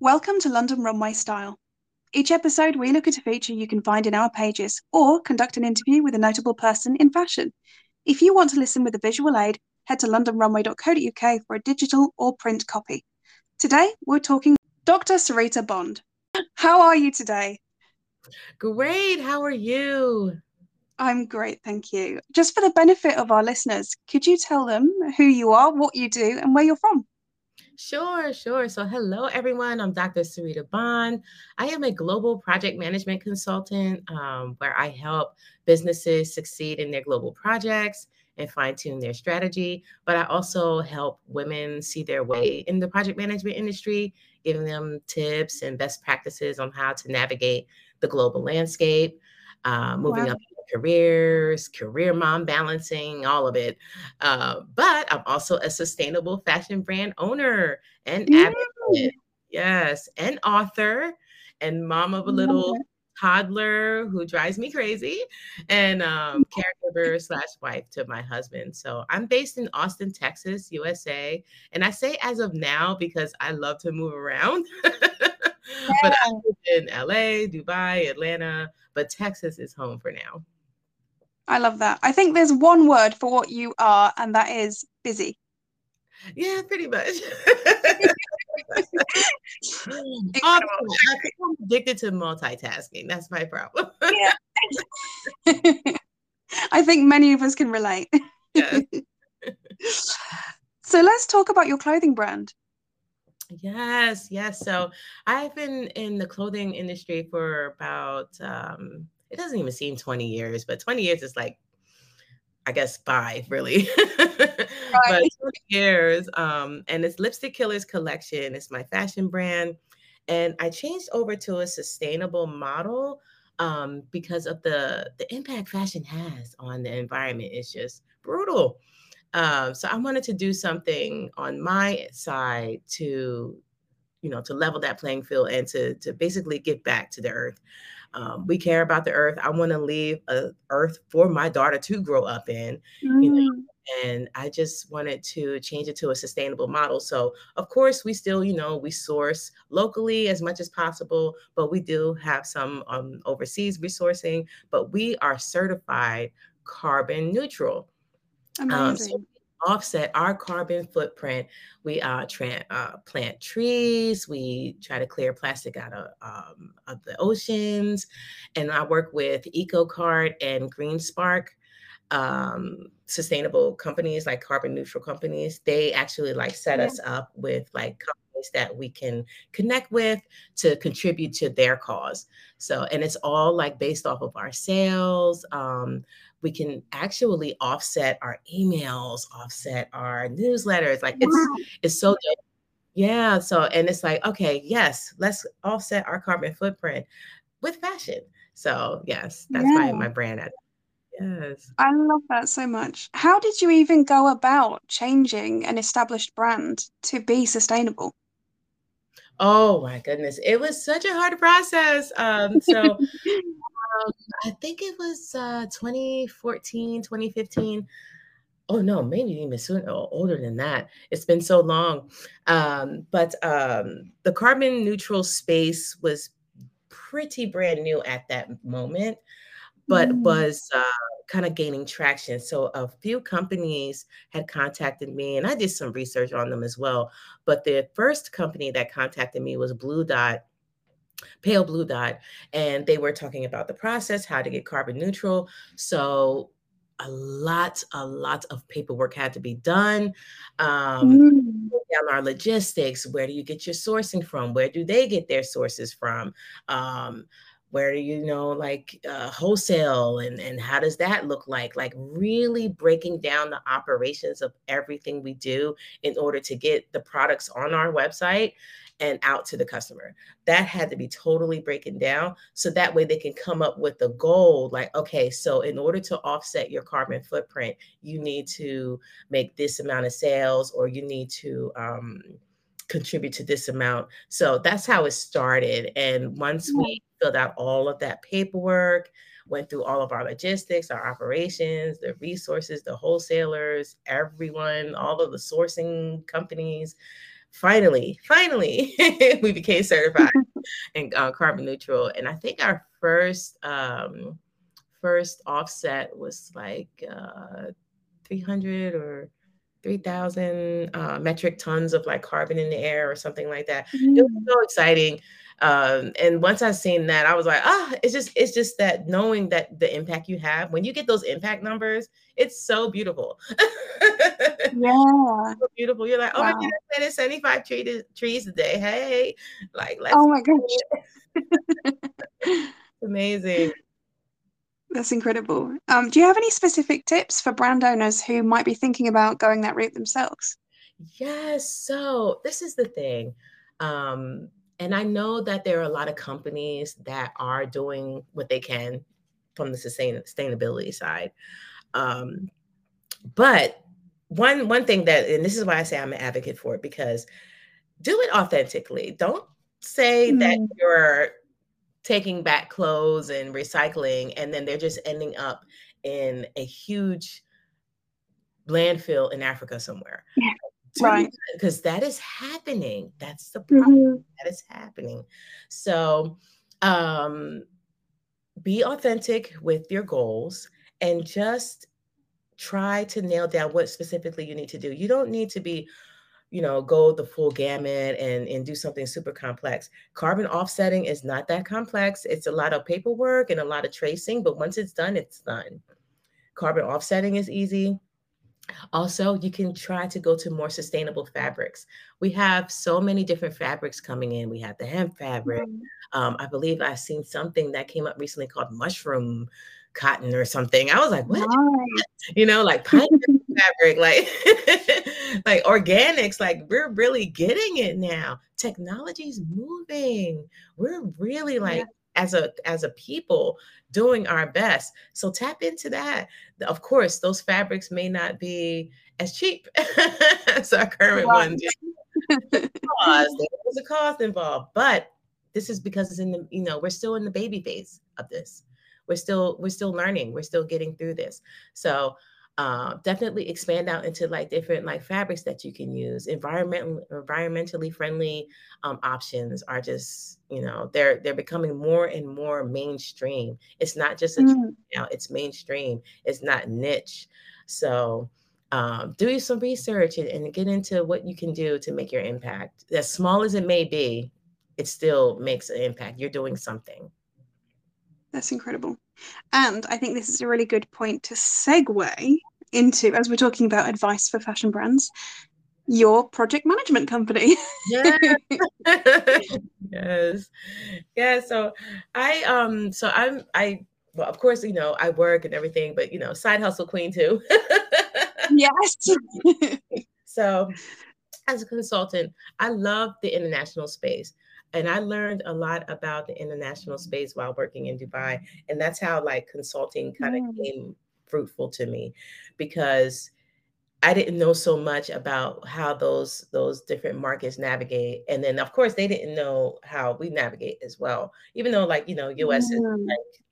Welcome to London Runway Style. Each episode, we look at a feature you can find in our pages or conduct an interview with a notable person in fashion. If you want to listen with a visual aid, head to londonrunway.co.uk for a digital or print copy. Today, we're talking Dr. Syreeta Bond. How are you today? Great. How are you? I'm great, thank you. Just for the benefit of our listeners, could you tell them who you are, what you do, and where you're from? Sure, sure. So, hello, everyone. I'm Dr. Syreeta Bond. I am a global project management consultant um, where I help businesses succeed in their global projects and fine tune their strategy. But I also help women see their way in the project management industry, giving them tips and best practices on how to navigate the global landscape, uh, moving wow. up careers, career mom balancing, all of it. Uh, but I'm also a sustainable fashion brand owner and advocate. Yes, and author and mom of a little toddler who drives me crazy and um, caregiver slash wife to my husband. So I'm based in Austin, Texas, USA. And I say as of now because I love to move around. yeah. But I live in LA, Dubai, Atlanta, but Texas is home for now. I love that. I think there's one word for what you are, and that is busy. Yeah, pretty much. I'm addicted to multitasking. That's my problem. yeah. I think many of us can relate. So let's talk about your clothing brand. Yes, yes. So I've been in the clothing industry for about um, it doesn't even seem 20 years, but 20 years is like, I guess five really. right. but 20 years. Um, and it's Lipstick Killers collection. It's my fashion brand. And I changed over to a sustainable model um, because of the the impact fashion has on the environment. It's just brutal. Um, so I wanted to do something on my side to, you know, to level that playing field and to to basically give back to the earth. Um, we care about the earth. I want to leave a earth for my daughter to grow up in. Mm. You know, mm. and I just wanted to change it to a sustainable model. So, of course, we still, you know, we source locally as much as possible, but we do have some um, overseas resourcing. But we are certified carbon neutral. Amazing. Um, so offset our carbon footprint. We uh, tra- uh, plant trees. We try to clear plastic out of, um, of the oceans. And I work with EcoCart and Green Spark um sustainable companies like carbon neutral companies they actually like set yeah. us up with like companies that we can connect with to contribute to their cause so and it's all like based off of our sales um we can actually offset our emails, offset our newsletters. Like it's wow. it's so dope. Yeah. So and it's like, okay, yes, let's offset our carbon footprint with fashion. So yes, that's yeah. my my brand. Yes. I love that so much. How did you even go about changing an established brand to be sustainable? Oh my goodness. It was such a hard process. Um, so Um, I think it was uh, 2014, 2015. Oh no, maybe even sooner or older than that. It's been so long. Um, but um, the carbon neutral space was pretty brand new at that moment, but mm. was uh, kind of gaining traction. So a few companies had contacted me, and I did some research on them as well. But the first company that contacted me was Blue Dot pale blue dot and they were talking about the process how to get carbon neutral. So a lot a lot of paperwork had to be done um mm. down our logistics. Where do you get your sourcing from? Where do they get their sources from? Um where do you know like uh, wholesale and and how does that look like? Like really breaking down the operations of everything we do in order to get the products on our website and out to the customer. That had to be totally breaking down so that way they can come up with a goal like, okay, so in order to offset your carbon footprint, you need to make this amount of sales or you need to um, contribute to this amount. So that's how it started. And once we filled out all of that paperwork, went through all of our logistics, our operations, the resources, the wholesalers, everyone, all of the sourcing companies finally, finally, we became certified and uh, carbon neutral. And I think our first um, first offset was like uh, 300 or 3,000 uh, metric tons of like carbon in the air or something like that. Mm. It was mm. so exciting. Um, and once I seen that, I was like, ah, it's just, it's just that knowing that the impact you have when you get those impact numbers, it's so beautiful. yeah, so beautiful. You're like, oh wow. my god, I planted 75 trees trees a day. Hey, like, oh my gosh, amazing. That's incredible. Um, do you have any specific tips for brand owners who might be thinking about going that route themselves? Yes. So this is the thing. Um, and I know that there are a lot of companies that are doing what they can from the sustain, sustainability side. Um, but one one thing that, and this is why I say I'm an advocate for it, because do it authentically. Don't say mm. that you're taking back clothes and recycling, and then they're just ending up in a huge landfill in Africa somewhere. Yeah. Right. Because that is happening. That's the problem. Mm-hmm. That is happening. So um be authentic with your goals and just try to nail down what specifically you need to do. You don't need to be you know, go the full gamut and, and do something super complex. Carbon offsetting is not that complex. It's a lot of paperwork and a lot of tracing, but once it's done, it's done. Carbon offsetting is easy. Also, you can try to go to more sustainable fabrics. We have so many different fabrics coming in. We have the hemp fabric. Mm-hmm. Um, I believe I've seen something that came up recently called mushroom cotton or something. I was like, what? Nice. You know, like fabric, like like organics. Like we're really getting it now. Technology's moving. We're really like yeah. As a as a people doing our best. So tap into that. Of course, those fabrics may not be as cheap as our current right. ones. There's a cost involved, but this is because it's in the you know we're still in the baby phase of this we're still we're still learning we're still getting through this so uh, definitely expand out into like different like fabrics that you can use. Environmental environmentally friendly um, options are just you know they're they're becoming more and more mainstream. It's not just a mm. now it's mainstream. It's not niche. So um, do some research and, and get into what you can do to make your impact. As small as it may be it still makes an impact. You're doing something that's incredible. And I think this is a really good point to segue into, as we're talking about advice for fashion brands, your project management company. yeah. yes. Yeah. So I um so I'm I well of course you know I work and everything, but you know, side hustle queen too. yes. so as a consultant, I love the international space and I learned a lot about the international space while working in Dubai. And that's how like consulting kind of mm. came fruitful to me because I didn't know so much about how those those different markets navigate. And then of course they didn't know how we navigate as well. Even though like, you know, US mm. is like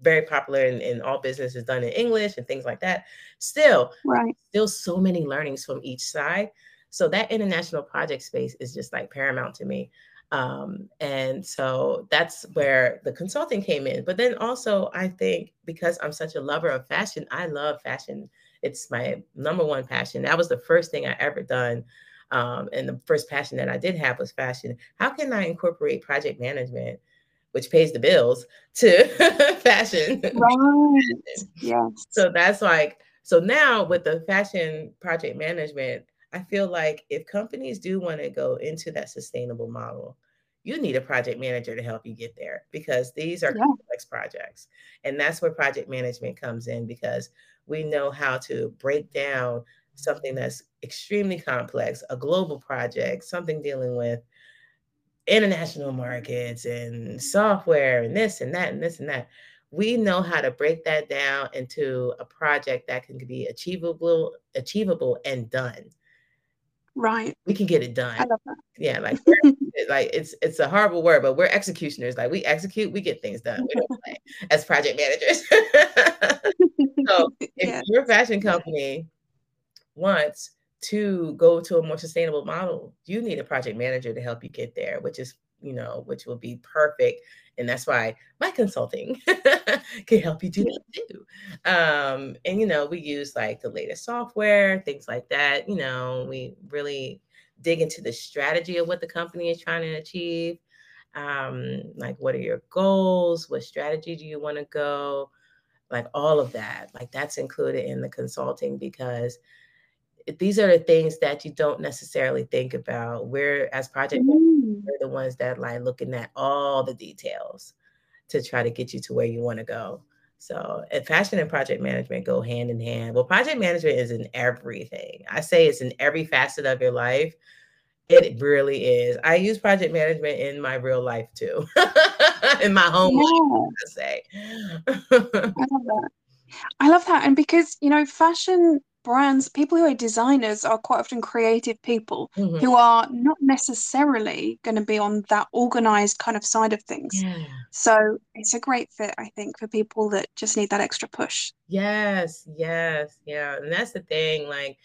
very popular and, and all business is done in English and things like that. Still, right. still so many learnings from each side. So that international project space is just like paramount to me. Um, and so that's where the consulting came in. But then also, I think because I'm such a lover of fashion, I love fashion. It's my number one passion. That was the first thing I ever done. Um, and the first passion that I did have was fashion. How can I incorporate project management, which pays the bills, to fashion? Right. yes. So that's like, so now with the fashion project management, I feel like if companies do want to go into that sustainable model, you need a project manager to help you get there because these are yeah. complex projects. And that's where project management comes in because we know how to break down something that's extremely complex, a global project, something dealing with international markets and software and this and that and this and that. We know how to break that down into a project that can be achievable, achievable and done. Right. We can get it done. I love that. Yeah, like like it's it's a horrible word, but we're executioners. Like we execute, we get things done. We don't play as project managers. so if yeah. your fashion company wants to go to a more sustainable model, you need a project manager to help you get there, which is, you know, which will be perfect. And that's why my consulting can help you do that too. Um, and you know, we use like the latest software, things like that. You know, we really dig into the strategy of what the company is trying to achieve. Um, like what are your goals? What strategy do you want to go? Like all of that. Like that's included in the consulting because these are the things that you don't necessarily think about. We're as project mm. we're the ones that like looking at all the details to try to get you to where you want to go. So, and fashion and project management go hand in hand. Well, project management is in everything. I say it's in every facet of your life. It really is. I use project management in my real life too, in my home yeah. life, I say. I love that. I love that. And because, you know, fashion brands, people who are designers are quite often creative people mm-hmm. who are not necessarily going to be on that organized kind of side of things. Yeah. So it's a great fit, I think, for people that just need that extra push. Yes, yes, yeah. And that's the thing. Like,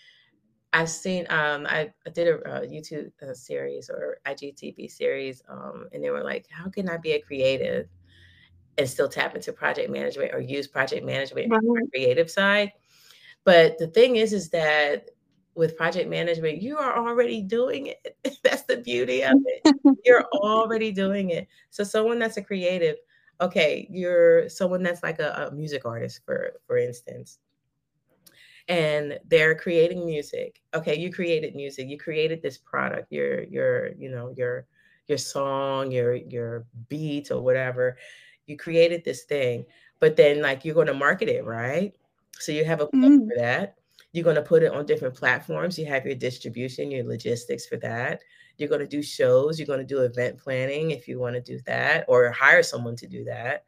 I've seen, um, I, I did a, a YouTube uh, series or IGTV series, um, and they were like, how can I be a creative and still tap into project management or use project management right. on the creative side? But the thing is, is that with project management, you are already doing it. that's the beauty of it. you're already doing it. So someone that's a creative, okay, you're someone that's like a, a music artist, for for instance, and they're creating music. Okay, you created music. You created this product. Your your you know your your song, your your beat or whatever. You created this thing, but then like you're going to market it, right? So you have a plan mm. for that. You're going to put it on different platforms. You have your distribution, your logistics for that. You're going to do shows. You're going to do event planning if you want to do that, or hire someone to do that.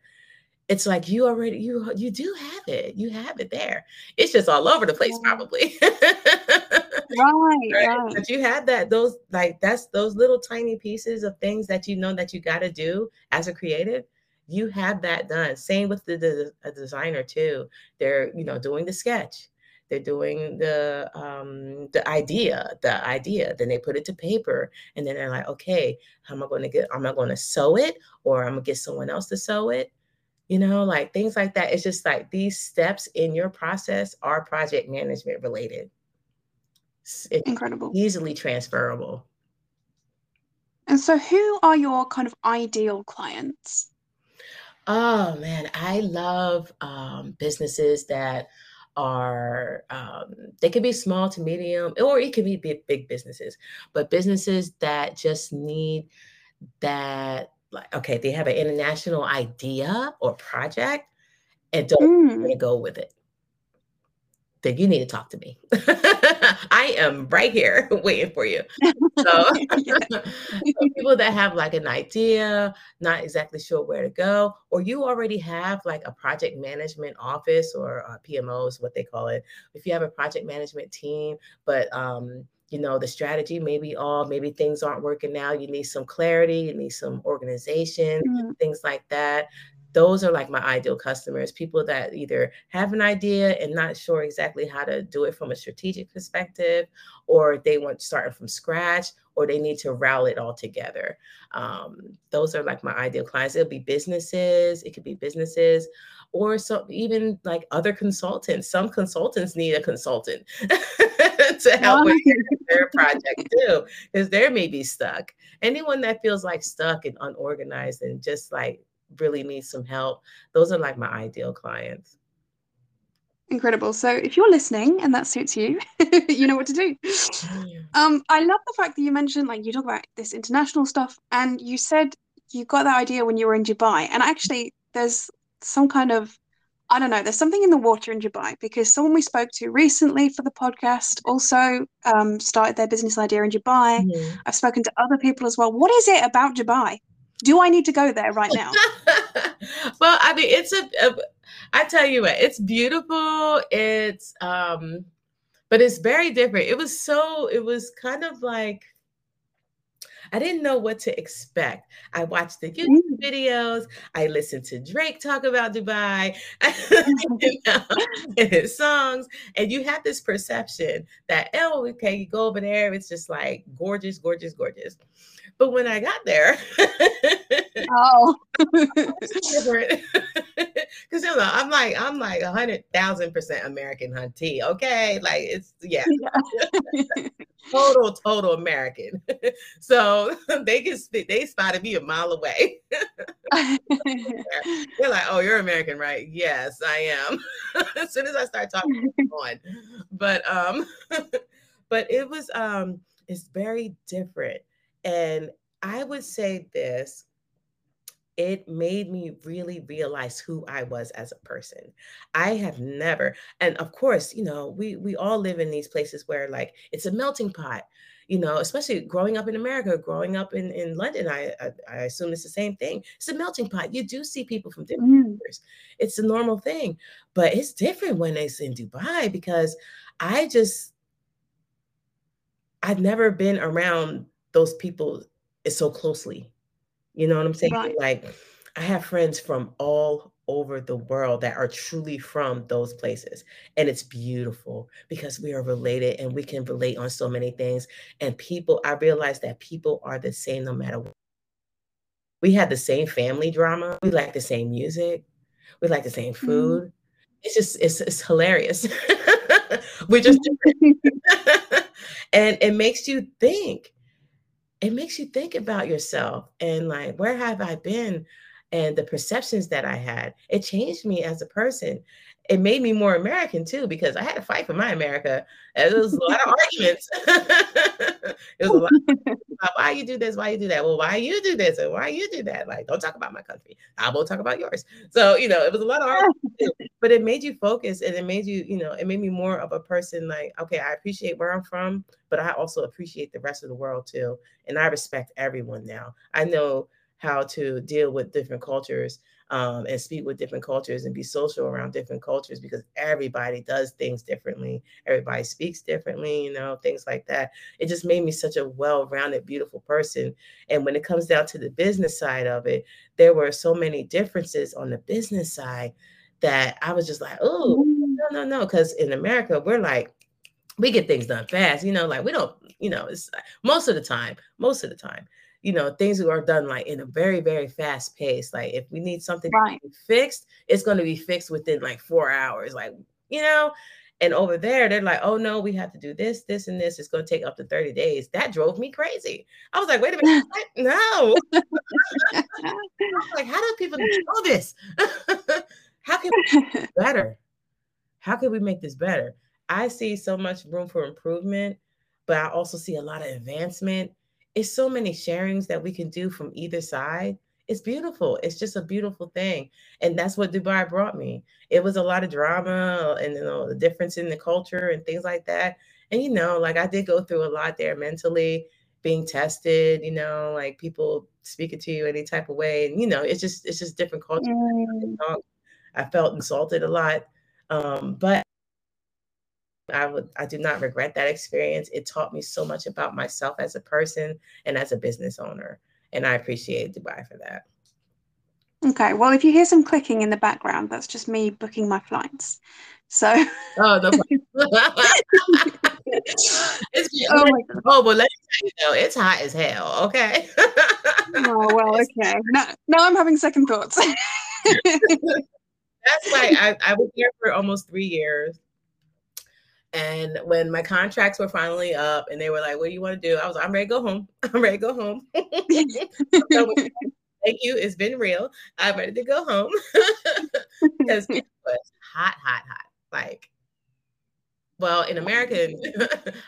It's like you already you you do have it. You have it there. It's just all over the place, yeah. probably. right, right. But you have that those like that's those little tiny pieces of things that you know that you got to do as a creative you have that done. Same with the, the a designer too. They're you know doing the sketch. They're doing the um, the idea, the idea. Then they put it to paper, and then they're like, okay, how am I going to get? Am I going to sew it, or I'm gonna get someone else to sew it? You know, like things like that. It's just like these steps in your process are project management related. It's Incredible. Easily transferable. And so, who are your kind of ideal clients? Oh man, I love um, businesses that are um, they could be small to medium, or it could be big, big businesses, but businesses that just need that. Like, okay, they have an international idea or project, and don't mm. want to go with it then you need to talk to me. I am right here waiting for you. So, so, people that have like an idea, not exactly sure where to go, or you already have like a project management office or uh, PMO is what they call it. If you have a project management team, but um, you know the strategy maybe all maybe things aren't working now you need some clarity you need some organization mm-hmm. things like that those are like my ideal customers people that either have an idea and not sure exactly how to do it from a strategic perspective or they want starting from scratch or they need to rally it all together. Um, those are like my ideal clients. It'll be businesses it could be businesses or so even like other consultants. Some consultants need a consultant to help with their project too because they may be stuck. Anyone that feels like stuck and unorganized and just like really need some help, those are like my ideal clients. Incredible. So if you're listening and that suits you, you know what to do. Um, I love the fact that you mentioned like you talk about this international stuff and you said you got that idea when you were in Dubai. And actually there's some kind of I don't know, there's something in the water in Dubai because someone we spoke to recently for the podcast also um, started their business idea in Dubai. Mm-hmm. I've spoken to other people as well. What is it about Dubai do I need to go there right now? well, I mean, it's a, a. I tell you what, it's beautiful. It's um, but it's very different. It was so. It was kind of like. I didn't know what to expect. I watched the YouTube mm. videos. I listened to Drake talk about Dubai you know, and his songs. And you have this perception that, oh, okay, you go over there, it's just like gorgeous, gorgeous, gorgeous. But when I got there, oh, different. Because you know, I'm like, I'm like a hundred thousand percent American huntee. Okay, like it's yeah, yeah. total, total American. so they can they spotted me a mile away. They're like, oh, you're American, right? Yes, I am. as soon as I start talking, on. But um, but it was um, it's very different and I would say this it made me really realize who I was as a person. I have never, and of course, you know, we we all live in these places where like it's a melting pot, you know, especially growing up in America, growing up in, in London, I, I, I assume it's the same thing. It's a melting pot. You do see people from different mm. cultures. It's a normal thing, but it's different when it's in Dubai because I just I've never been around those people is so closely. You know what I'm saying? Right. Like I have friends from all over the world that are truly from those places. And it's beautiful because we are related and we can relate on so many things. And people, I realize that people are the same no matter what. We have the same family drama. We like the same music. We like the same mm-hmm. food. Mm. It's just, it's, it's hilarious. We're just and it makes you think it makes you think about yourself and like where have i been and the perceptions that i had. It changed me as a person it made me more american too because i had to fight for my america. There was a lot of arguments. It was a lot about why you do this why you do that. Well why you do this and why you do that? Like don't talk about my country. I won't talk about yours. So you know it was a lot of arguments but it made you focus and it made you you know it made me more of a person like okay i appreciate where i'm from but i also appreciate the rest of the world too and i respect everyone now. I know how to deal with different cultures um, and speak with different cultures and be social around different cultures because everybody does things differently everybody speaks differently you know things like that it just made me such a well-rounded beautiful person and when it comes down to the business side of it there were so many differences on the business side that I was just like, oh, no, no, no. Because in America, we're like, we get things done fast. You know, like we don't, you know, it's most of the time, most of the time, you know, things are done like in a very, very fast pace. Like if we need something right. fixed, it's going to be fixed within like four hours. Like, you know, and over there, they're like, oh no, we have to do this, this, and this. It's going to take up to 30 days. That drove me crazy. I was like, wait a minute. no. like, how do people know this? How can we better? How can we make this better? I see so much room for improvement, but I also see a lot of advancement. It's so many sharings that we can do from either side. It's beautiful. It's just a beautiful thing. And that's what Dubai brought me. It was a lot of drama and you know the difference in the culture and things like that. And you know, like I did go through a lot there mentally, being tested, you know, like people speaking to you any type of way. And you know, it's just it's just different culture. Mm. I felt insulted a lot. Um, but I would I do not regret that experience. It taught me so much about myself as a person and as a business owner. And I appreciate Dubai for that. Okay. Well, if you hear some clicking in the background, that's just me booking my flights. So Oh no. it's, oh, my God. oh, but let me tell you though, it's hot as hell. Okay. oh well, okay. Now, now I'm having second thoughts. That's like I, I was there for almost three years. And when my contracts were finally up and they were like, what do you want to do? I was like, I'm ready to go home. I'm ready to go home. thank you. It's been real. I'm ready to go home. because it was hot, hot, hot. Like, well, in America,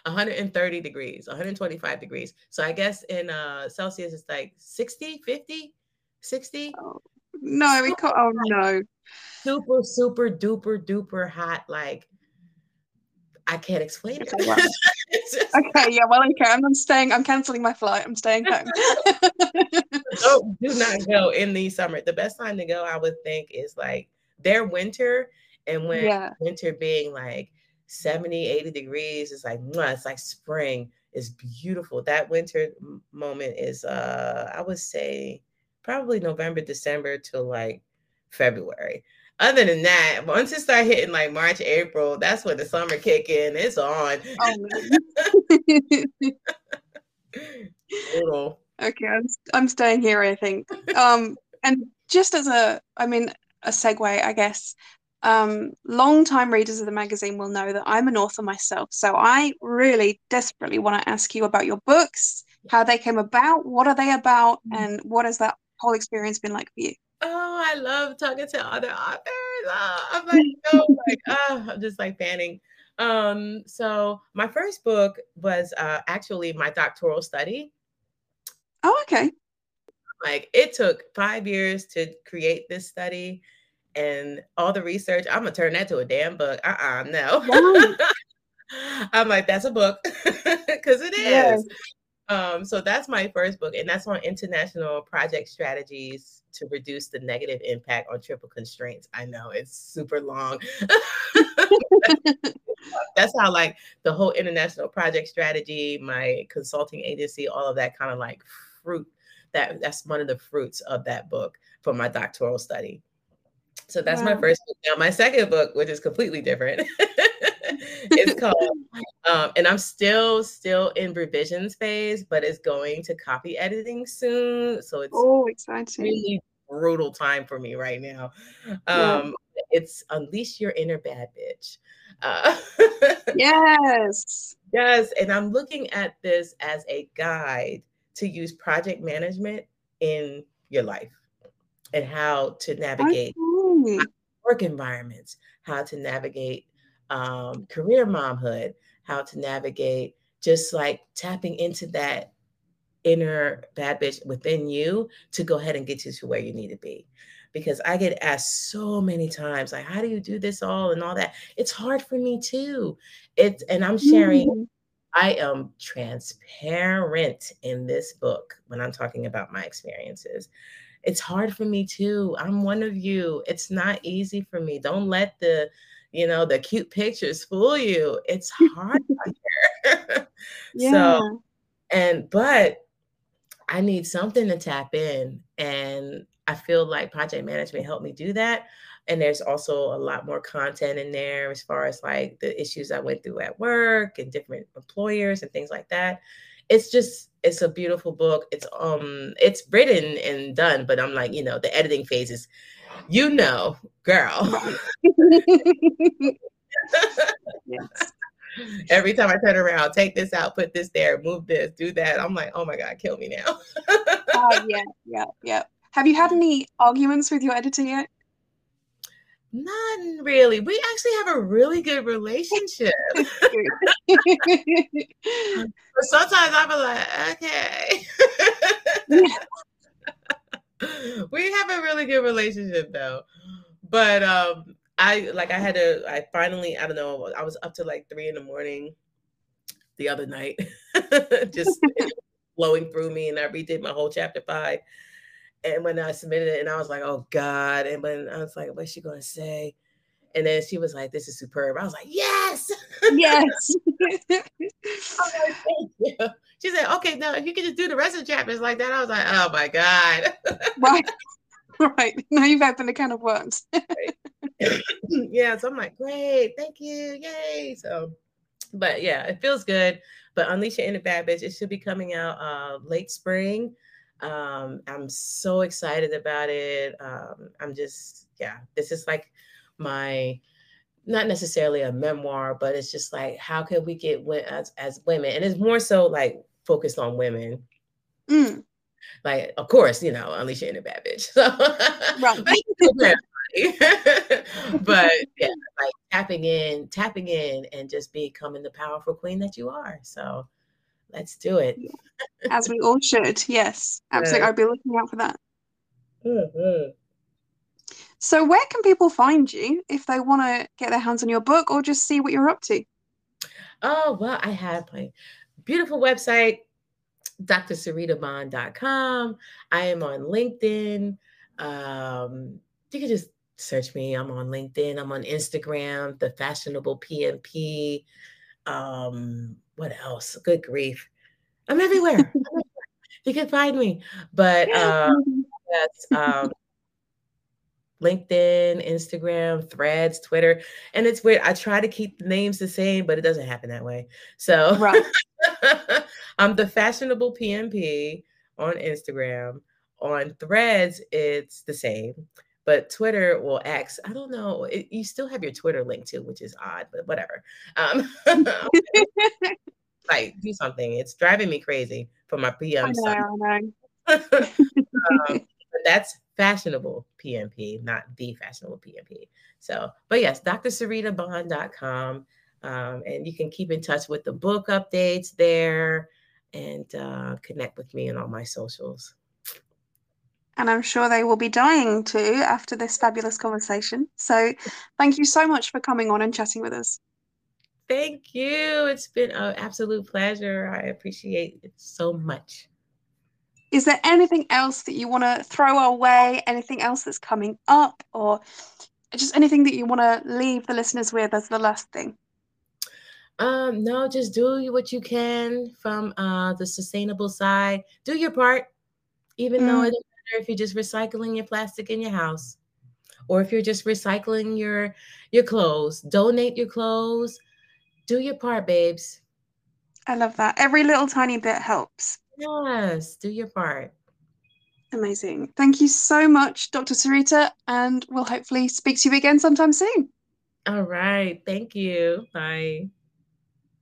130 degrees, 125 degrees. So I guess in uh Celsius, it's like 60, 50, 60. Oh, no, we can't. Oh, no super, super duper duper hot. Like I can't explain it. okay, yeah, well, okay. I'm, I'm staying. I'm canceling my flight. I'm staying home. oh, do not go in the summer. The best time to go, I would think, is like their winter, and when yeah. winter being like 70, 80 degrees, it's like it's like spring. is beautiful. That winter moment is, uh, I would say, probably November, December to like February. Other than that, once it start hitting like March, April, that's when the summer kick in. It's on. Oh, okay, I'm, I'm staying here. I think. Um, and just as a, I mean, a segue, I guess. Um, long-time readers of the magazine will know that I'm an author myself, so I really desperately want to ask you about your books, how they came about, what are they about, mm. and what has that whole experience been like for you? Oh, I love talking to other authors. Oh, I'm like, so like, oh, I'm just like fanning. Um, so my first book was uh, actually my doctoral study. Oh, okay. Like it took five years to create this study and all the research. I'm gonna turn that to a damn book. Uh-uh, no. I'm like, that's a book because it is. Yes. Um, so that's my first book, and that's on international project strategies to reduce the negative impact on triple constraints. I know it's super long. that's how like the whole international project strategy, my consulting agency, all of that kind of like fruit that that's one of the fruits of that book for my doctoral study. So that's wow. my first book. Now my second book, which is completely different, it's called, um, and I'm still still in revisions phase, but it's going to copy editing soon. So it's oh exciting. Really brutal time for me right now. Um, yeah. It's unleash your inner bad bitch. Uh, yes. Yes, and I'm looking at this as a guide to use project management in your life and how to navigate work environments, how to navigate um, career momhood, how to navigate just like tapping into that inner bad bitch within you to go ahead and get you to where you need to be. Because I get asked so many times, like, how do you do this all and all that? It's hard for me too. It's and I'm sharing mm. I am transparent in this book when I'm talking about my experiences. It's hard for me too. I'm one of you. It's not easy for me. Don't let the, you know, the cute pictures fool you. It's hard out here. yeah. So, and but I need something to tap in. And I feel like project management helped me do that and there's also a lot more content in there as far as like the issues I went through at work and different employers and things like that. It's just it's a beautiful book. It's um it's written and done, but I'm like, you know, the editing phase is you know, girl. yes. Every time I turn around, take this out, put this there, move this, do that. I'm like, oh my God, kill me now. uh, yeah, yeah, yeah. Have you had any arguments with your editor yet? None really. We actually have a really good relationship. but sometimes I'm like, okay. we have a really good relationship though. But um I like I had to I finally, I don't know, I was up to like three in the morning the other night, just flowing through me and I redid my whole chapter five and when I submitted it, and I was like, oh God. And when I was like, what's she gonna say? And then she was like, this is superb. I was like, yes. Yes. like, Thank you. She said, okay, now if you could just do the rest of the chapters like that. I was like, oh my God. right. Right. Now you've opened a can of worms. yeah. So I'm like, great, thank you. Yay. So but yeah, it feels good. But Unleash Your Inner Bad Bitch, it should be coming out uh late spring. Um, I'm so excited about it. Um, I'm just, yeah, this is like my not necessarily a memoir, but it's just like how can we get as as women, and it's more so like focused on women. Mm. Like, of course, you know, unleash your inner bad bitch. So, but yeah, like tapping in, tapping in, and just becoming the powerful queen that you are. So, Let's do it. As we all should. Yes, absolutely. Yeah. I'll be looking out for that. Mm-hmm. So, where can people find you if they want to get their hands on your book or just see what you're up to? Oh, well, I have my beautiful website, drsyreetabond.com. I am on LinkedIn. Um, you can just search me. I'm on LinkedIn. I'm on Instagram, the fashionable PMP. Um, what else? Good grief. I'm everywhere. you can find me. But um, yes, um, LinkedIn, Instagram, Threads, Twitter, and it's weird. I try to keep the names the same, but it doesn't happen that way. So right. I'm the fashionable PMP on Instagram. On Threads, it's the same, but Twitter will ask. I don't know. It, you still have your Twitter link too, which is odd, but whatever. Um, like do something. It's driving me crazy for my PM. I know, I know. um, that's fashionable PMP, not the fashionable PMP. So, but yes, drsyreetabond.com. Um, and you can keep in touch with the book updates there and uh, connect with me on all my socials. And I'm sure they will be dying to after this fabulous conversation. So, thank you so much for coming on and chatting with us. Thank you. It's been an absolute pleasure. I appreciate it so much. Is there anything else that you want to throw our way? Anything else that's coming up? Or just anything that you want to leave the listeners with as the last thing? Um, no, just do what you can from uh, the sustainable side. Do your part, even mm. though it doesn't matter if you're just recycling your plastic in your house or if you're just recycling your your clothes. Donate your clothes do your part, babes. I love that. Every little tiny bit helps. Yes, do your part. Amazing. Thank you so much, Dr. Syreeta, and we'll hopefully speak to you again sometime soon. All right. Thank you. Bye.